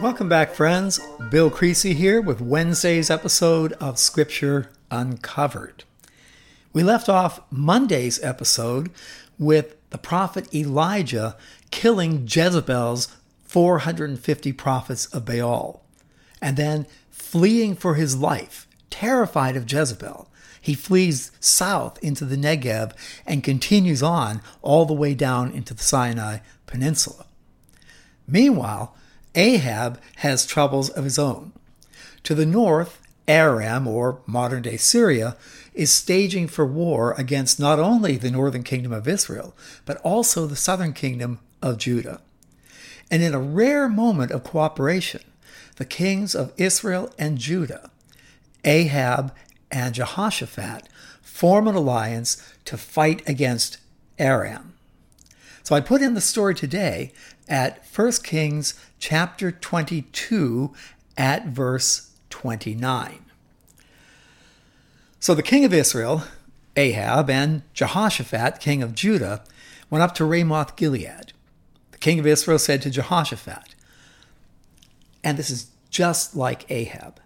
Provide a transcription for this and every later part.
Welcome back, friends. Bill Creasy here with Wednesday's episode of Scripture Uncovered. We left off Monday's episode with the prophet Elijah killing Jezebel's 450 prophets of Baal, and then fleeing for his life, terrified of Jezebel. He flees south into the Negev and continues on all the way down into the Sinai Peninsula. Meanwhile, Ahab has troubles of his own. To the north, Aram, or modern day Syria, is staging for war against not only the northern kingdom of Israel, but also the southern kingdom of Judah. And in a rare moment of cooperation, the kings of Israel and Judah, Ahab and Jehoshaphat, form an alliance to fight against Aram. So I put in the story today at 1 Kings chapter 22 at verse 29. So the king of Israel, Ahab, and Jehoshaphat, king of Judah, went up to Ramoth Gilead. The king of Israel said to Jehoshaphat, and this is just like Ahab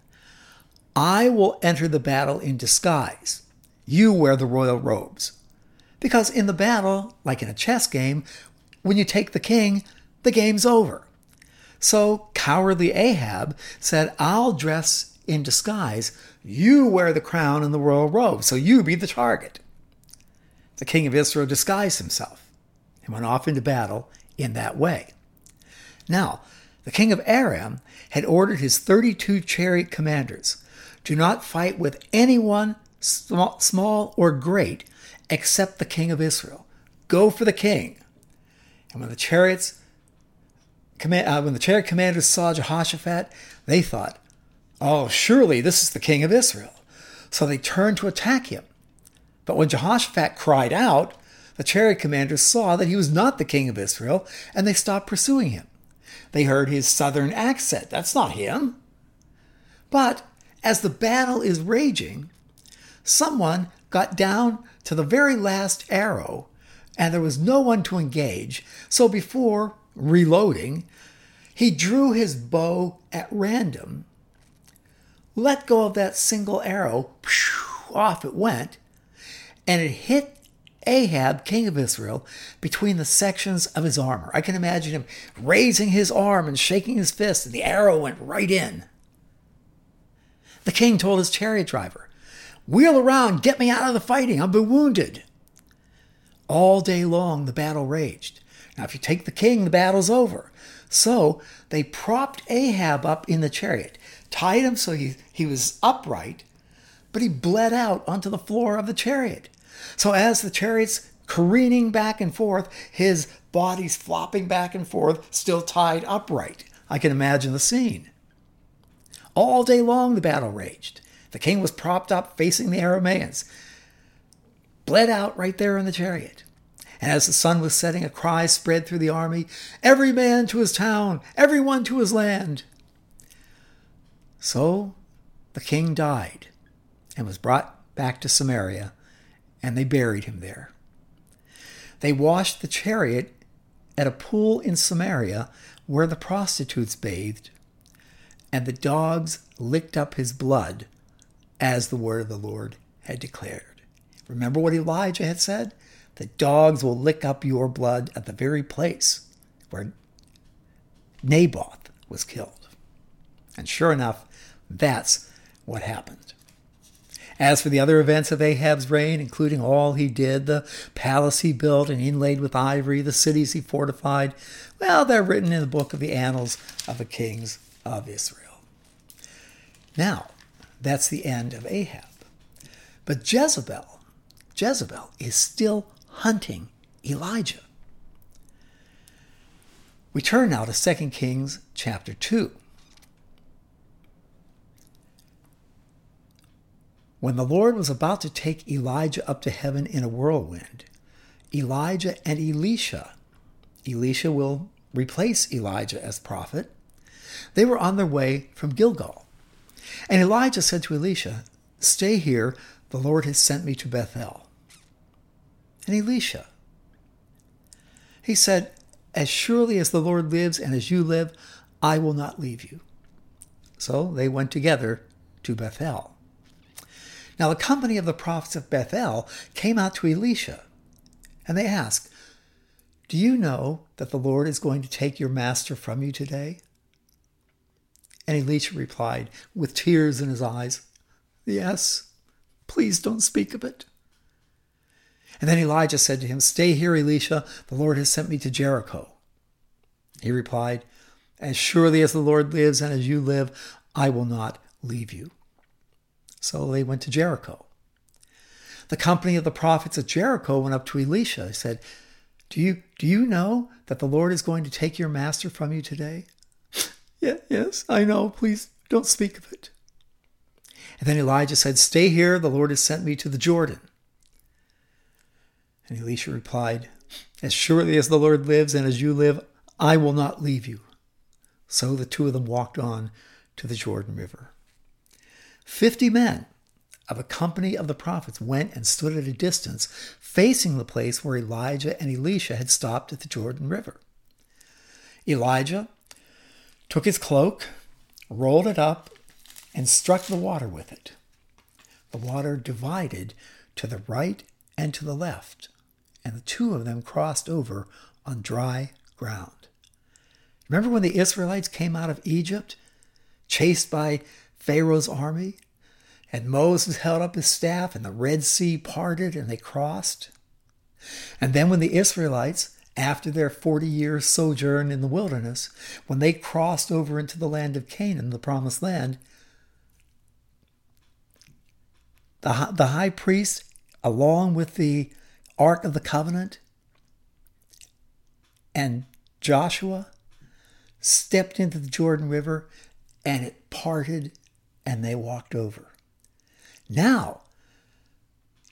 I will enter the battle in disguise. You wear the royal robes. Because in the battle, like in a chess game, when you take the king, the game's over. So cowardly Ahab said, I'll dress in disguise. You wear the crown and the royal robe, so you be the target. The king of Israel disguised himself and went off into battle in that way. Now, the king of Aram had ordered his 32 chariot commanders do not fight with anyone, small or great, except the king of Israel. Go for the king. And when the chariots, uh, when the chariot commanders saw Jehoshaphat, they thought, "Oh, surely this is the king of Israel." So they turned to attack him. But when Jehoshaphat cried out, the chariot commanders saw that he was not the king of Israel, and they stopped pursuing him. They heard his southern accent. That's not him. But as the battle is raging, someone got down to the very last arrow and there was no one to engage. So before reloading, he drew his bow at random, let go of that single arrow, off it went, and it hit Ahab, king of Israel, between the sections of his armor. I can imagine him raising his arm and shaking his fist, and the arrow went right in. The king told his chariot driver, Wheel around, get me out of the fighting, I'll be wounded. All day long the battle raged. Now, if you take the king, the battle's over. So they propped Ahab up in the chariot, tied him so he, he was upright, but he bled out onto the floor of the chariot. So as the chariot's careening back and forth, his body's flopping back and forth, still tied upright. I can imagine the scene. All day long the battle raged. The king was propped up facing the Arameans, bled out right there in the chariot. And as the sun was setting, a cry spread through the army Every man to his town, every one to his land. So the king died and was brought back to Samaria, and they buried him there. They washed the chariot at a pool in Samaria where the prostitutes bathed and the dogs licked up his blood as the word of the Lord had declared. Remember what Elijah had said? The dogs will lick up your blood at the very place where Naboth was killed. And sure enough, that's what happened. As for the other events of Ahab's reign, including all he did, the palace he built and inlaid with ivory, the cities he fortified, well, they're written in the book of the annals of the kings of Israel. Now, that's the end of Ahab. But Jezebel, Jezebel is still hunting Elijah. We turn now to 2 Kings chapter 2. When the Lord was about to take Elijah up to heaven in a whirlwind, Elijah and Elisha, Elisha will replace Elijah as prophet, they were on their way from Gilgal. And Elijah said to Elisha, Stay here, the Lord has sent me to Bethel. And Elisha, he said, As surely as the Lord lives and as you live, I will not leave you. So they went together to Bethel. Now the company of the prophets of Bethel came out to Elisha, and they asked, Do you know that the Lord is going to take your master from you today? And Elisha replied, with tears in his eyes, Yes, please don't speak of it. And then Elijah said to him, Stay here, Elisha, the Lord has sent me to Jericho. He replied, As surely as the Lord lives and as you live, I will not leave you. So they went to Jericho. The company of the prophets at Jericho went up to Elisha and said, do you, do you know that the Lord is going to take your master from you today? yeah, yes, I know. Please don't speak of it. And then Elijah said, Stay here. The Lord has sent me to the Jordan. And Elisha replied, As surely as the Lord lives and as you live, I will not leave you. So the two of them walked on to the Jordan River. Fifty men of a company of the prophets went and stood at a distance, facing the place where Elijah and Elisha had stopped at the Jordan River. Elijah took his cloak, rolled it up, and struck the water with it. The water divided to the right and to the left, and the two of them crossed over on dry ground. Remember when the Israelites came out of Egypt, chased by Pharaoh's army? And Moses held up his staff, and the Red Sea parted, and they crossed. And then, when the Israelites, after their 40 years sojourn in the wilderness, when they crossed over into the land of Canaan, the promised land, the, the high priest, along with the Ark of the Covenant, and Joshua stepped into the Jordan River and it parted and they walked over. Now,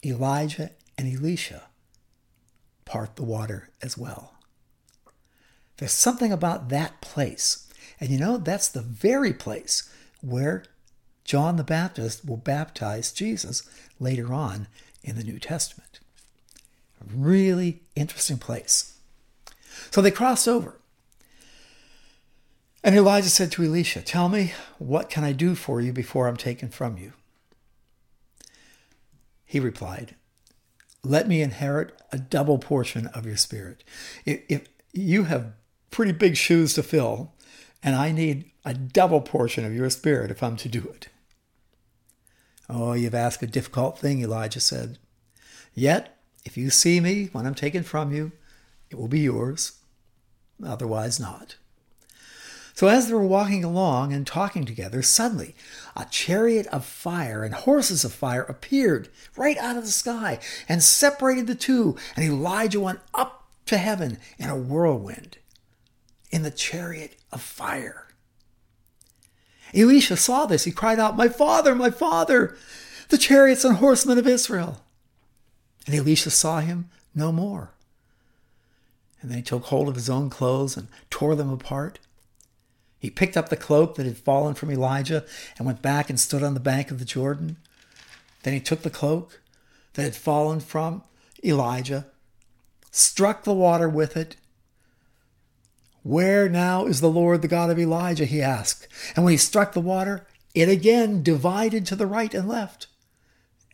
Elijah and Elisha part the water as well. There's something about that place. And you know, that's the very place where John the Baptist will baptize Jesus later on in the New Testament. Really interesting place. So they crossed over. And Elijah said to Elisha, Tell me, what can I do for you before I'm taken from you? He replied, Let me inherit a double portion of your spirit. If, if you have pretty big shoes to fill, and I need a double portion of your spirit if I'm to do it. Oh, you've asked a difficult thing, Elijah said. Yet, if you see me when I'm taken from you, it will be yours, otherwise not. So as they were walking along and talking together, suddenly a chariot of fire and horses of fire appeared right out of the sky and separated the two, and Elijah went up to heaven in a whirlwind in the chariot of fire. Elisha saw this. He cried out, My father, my father, the chariots and horsemen of Israel. And Elisha saw him no more. And then he took hold of his own clothes and tore them apart. He picked up the cloak that had fallen from Elijah and went back and stood on the bank of the Jordan. Then he took the cloak that had fallen from Elijah, struck the water with it. Where now is the Lord, the God of Elijah? he asked. And when he struck the water, it again divided to the right and left,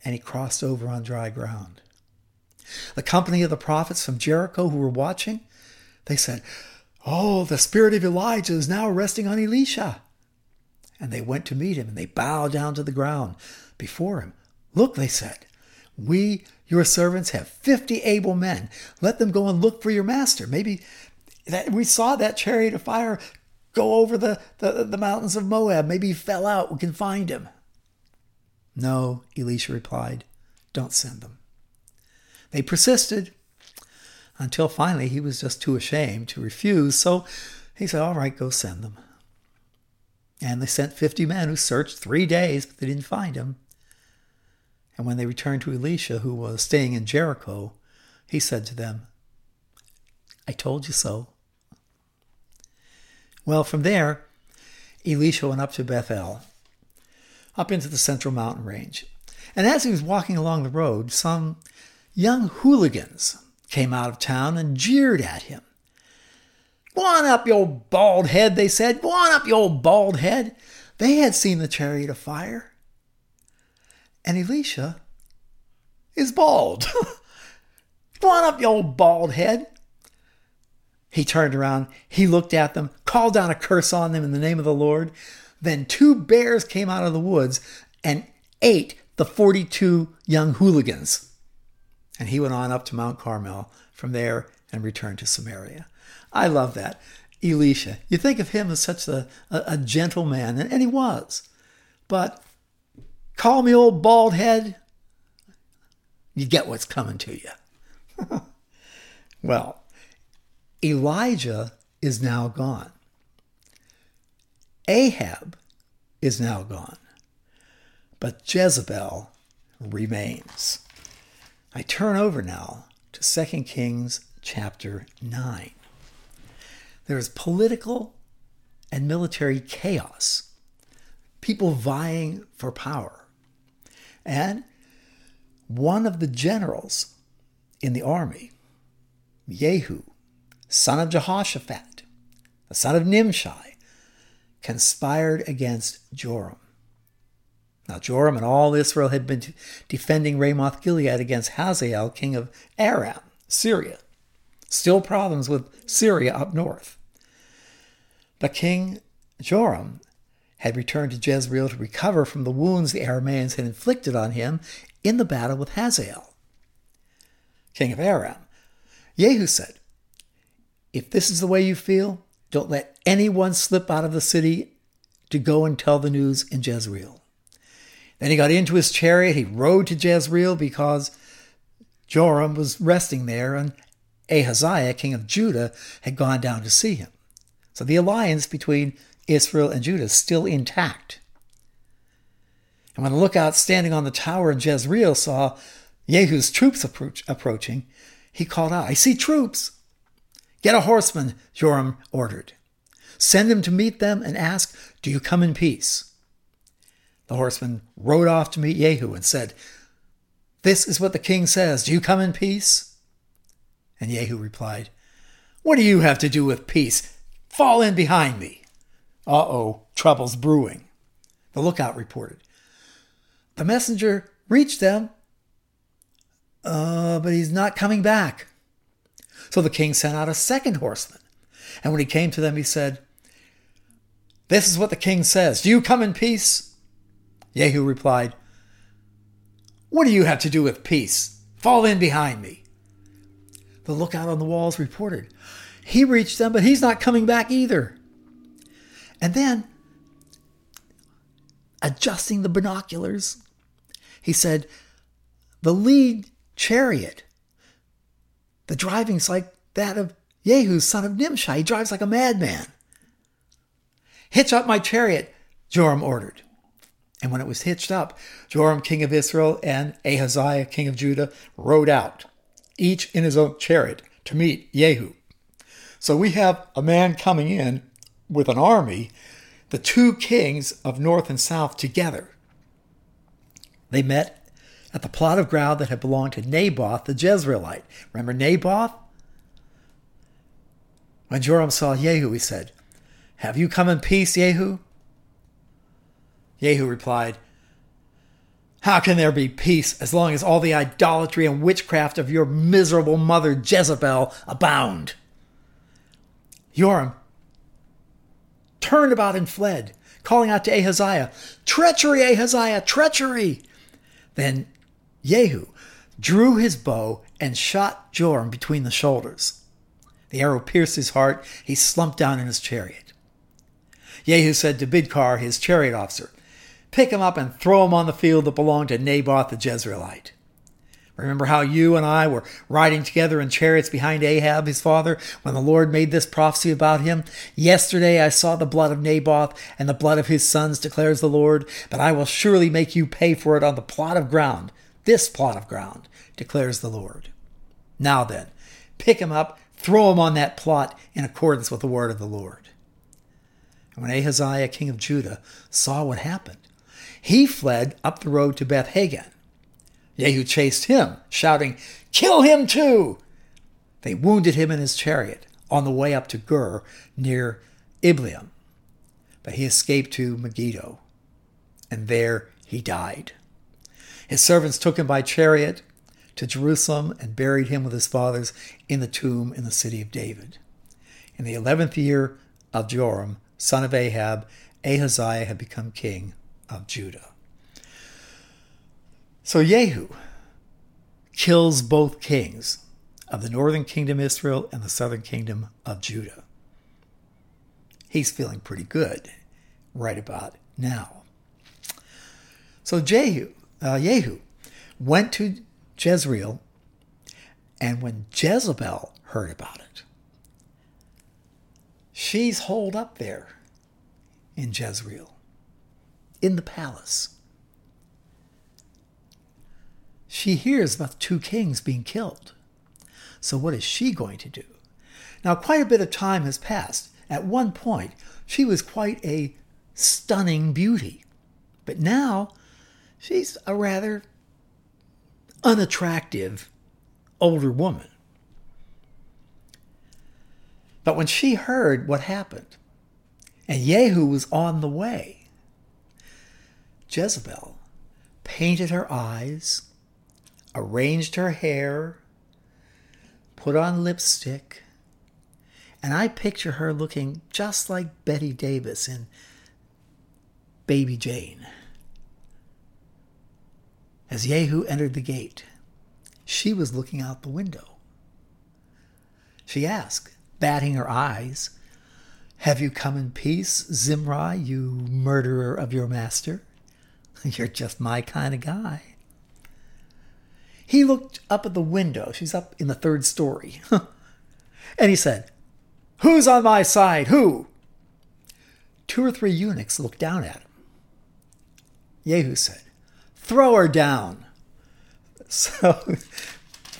and he crossed over on dry ground. The company of the prophets from Jericho who were watching, they said, Oh, the spirit of Elijah is now resting on Elisha. And they went to meet him, and they bowed down to the ground before him. Look, they said, we, your servants, have fifty able men. Let them go and look for your master. Maybe that we saw that chariot of fire go over the, the, the mountains of Moab. Maybe he fell out. We can find him. No, Elisha replied, don't send them. They persisted until finally he was just too ashamed to refuse. So he said, All right, go send them. And they sent 50 men who searched three days, but they didn't find him. And when they returned to Elisha, who was staying in Jericho, he said to them, I told you so. Well, from there, Elisha went up to Bethel, up into the central mountain range. And as he was walking along the road, some young hooligans came out of town and jeered at him. Go on up, you old bald head, they said. Go on up, you old bald head. They had seen the chariot of fire. And Elisha is bald. Go on up, you old bald head. He turned around, he looked at them, called down a curse on them in the name of the Lord. Then two bears came out of the woods and ate the 42 young hooligans. And he went on up to Mount Carmel from there and returned to Samaria. I love that. Elisha, you think of him as such a, a, a gentle man, and, and he was. But call me old bald head, you get what's coming to you. well, Elijah is now gone. Ahab is now gone. But Jezebel remains. I turn over now to 2 Kings chapter 9. There is political and military chaos, people vying for power. And one of the generals in the army, Jehu, son of Jehoshaphat, the son of Nimshi, conspired against Joram. Now, Joram and all Israel had been defending Ramoth Gilead against Hazael, king of Aram, Syria. Still problems with Syria up north. But King Joram had returned to Jezreel to recover from the wounds the Arameans had inflicted on him in the battle with Hazael, king of Aram. Jehu said, If this is the way you feel, don't let anyone slip out of the city to go and tell the news in Jezreel. Then he got into his chariot, he rode to Jezreel because Joram was resting there, and Ahaziah, king of Judah, had gone down to see him. So the alliance between Israel and Judah is still intact. And when the lookout standing on the tower in Jezreel saw Jehu's troops approach, approaching, he called out, I see troops. Get a horseman, Joram ordered. Send him to meet them and ask, Do you come in peace? The horseman rode off to meet Jehu and said, This is what the king says. Do you come in peace? And Jehu replied, What do you have to do with peace? Fall in behind me. Uh oh, trouble's brewing. The lookout reported. The messenger reached them, uh, but he's not coming back. So the king sent out a second horseman. And when he came to them, he said, This is what the king says. Do you come in peace? Jehu replied, What do you have to do with peace? Fall in behind me. The lookout on the walls reported, He reached them, but he's not coming back either. And then, adjusting the binoculars, he said, The lead chariot the driving's like that of Jehu, son of Nimshi. He drives like a madman. Hitch up my chariot, Joram ordered. And when it was hitched up, Joram, king of Israel, and Ahaziah, king of Judah, rode out, each in his own chariot, to meet Jehu. So we have a man coming in with an army, the two kings of north and south together. They met at the plot of ground that had belonged to Naboth the Jezreelite. Remember Naboth? When Joram saw Jehu, he said, Have you come in peace, Jehu? Jehu replied, How can there be peace as long as all the idolatry and witchcraft of your miserable mother Jezebel abound? Joram turned about and fled, calling out to Ahaziah, Treachery, Ahaziah, treachery! Then Jehu drew his bow and shot Joram between the shoulders. The arrow pierced his heart. He slumped down in his chariot. Jehu said to Bidkar, his chariot officer, Pick him up and throw him on the field that belonged to Naboth the Jezreelite. Remember how you and I were riding together in chariots behind Ahab, his father, when the Lord made this prophecy about him? Yesterday I saw the blood of Naboth and the blood of his sons, declares the Lord, but I will surely make you pay for it on the plot of ground this plot of ground, declares the Lord. Now then, pick him up, throw him on that plot in accordance with the word of the Lord. And when Ahaziah, king of Judah, saw what happened, he fled up the road to Beth Haggan. Jehu chased him, shouting, Kill him too! They wounded him in his chariot, on the way up to Gur near Ibleam, but he escaped to Megiddo, and there he died. His servants took him by chariot to Jerusalem and buried him with his fathers in the tomb in the city of David. In the eleventh year of Joram, son of Ahab, Ahaziah had become king of Judah. So Jehu kills both kings of the northern kingdom Israel and the southern kingdom of Judah. He's feeling pretty good right about now. So Jehu, uh, Jehu went to Jezreel, and when Jezebel heard about it, she's holed up there in Jezreel, in the palace. She hears about the two kings being killed. So, what is she going to do? Now, quite a bit of time has passed. At one point, she was quite a stunning beauty. But now, she's a rather unattractive older woman. But when she heard what happened, and Jehu was on the way, Jezebel painted her eyes, arranged her hair, put on lipstick, and I picture her looking just like Bette Davis in Baby Jane. As Jehu entered the gate, she was looking out the window. She asked, batting her eyes, Have you come in peace, Zimri, you murderer of your master? You're just my kind of guy. He looked up at the window. She's up in the third story. and he said, Who's on my side? Who? Two or three eunuchs looked down at him. Jehu said, Throw her down. So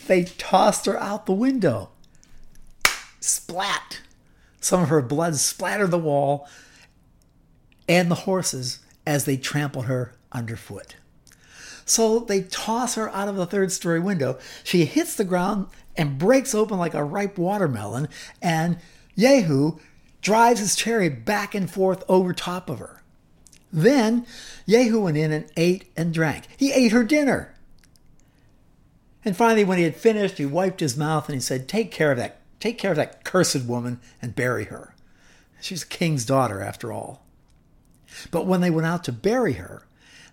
they tossed her out the window. Splat. Some of her blood splattered the wall and the horses as they trampled her underfoot. So they toss her out of the third story window. She hits the ground and breaks open like a ripe watermelon, and Jehu drives his chariot back and forth over top of her. Then Jehu went in and ate and drank. He ate her dinner. And finally, when he had finished, he wiped his mouth and he said, Take care of that, take care of that cursed woman and bury her. She's a king's daughter, after all. But when they went out to bury her,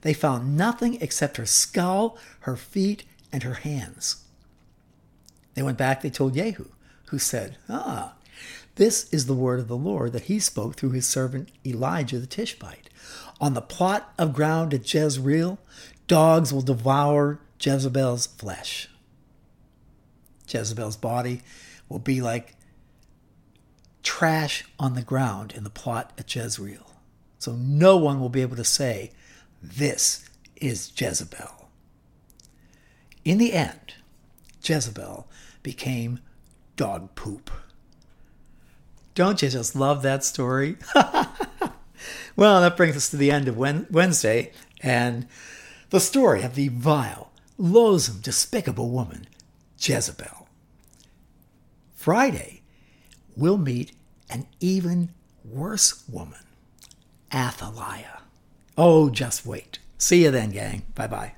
they found nothing except her skull, her feet, and her hands. They went back, they told Jehu, who said, Ah, this is the word of the Lord that he spoke through his servant Elijah the Tishbite. On the plot of ground at Jezreel, dogs will devour Jezebel's flesh. Jezebel's body will be like trash on the ground in the plot at Jezreel. So no one will be able to say, This is Jezebel. In the end, Jezebel became dog poop. Don't you just love that story? well, that brings us to the end of Wednesday and the story of the vile, loathsome, despicable woman, Jezebel. Friday, we'll meet an even worse woman, Athaliah. Oh, just wait. See you then, gang. Bye bye.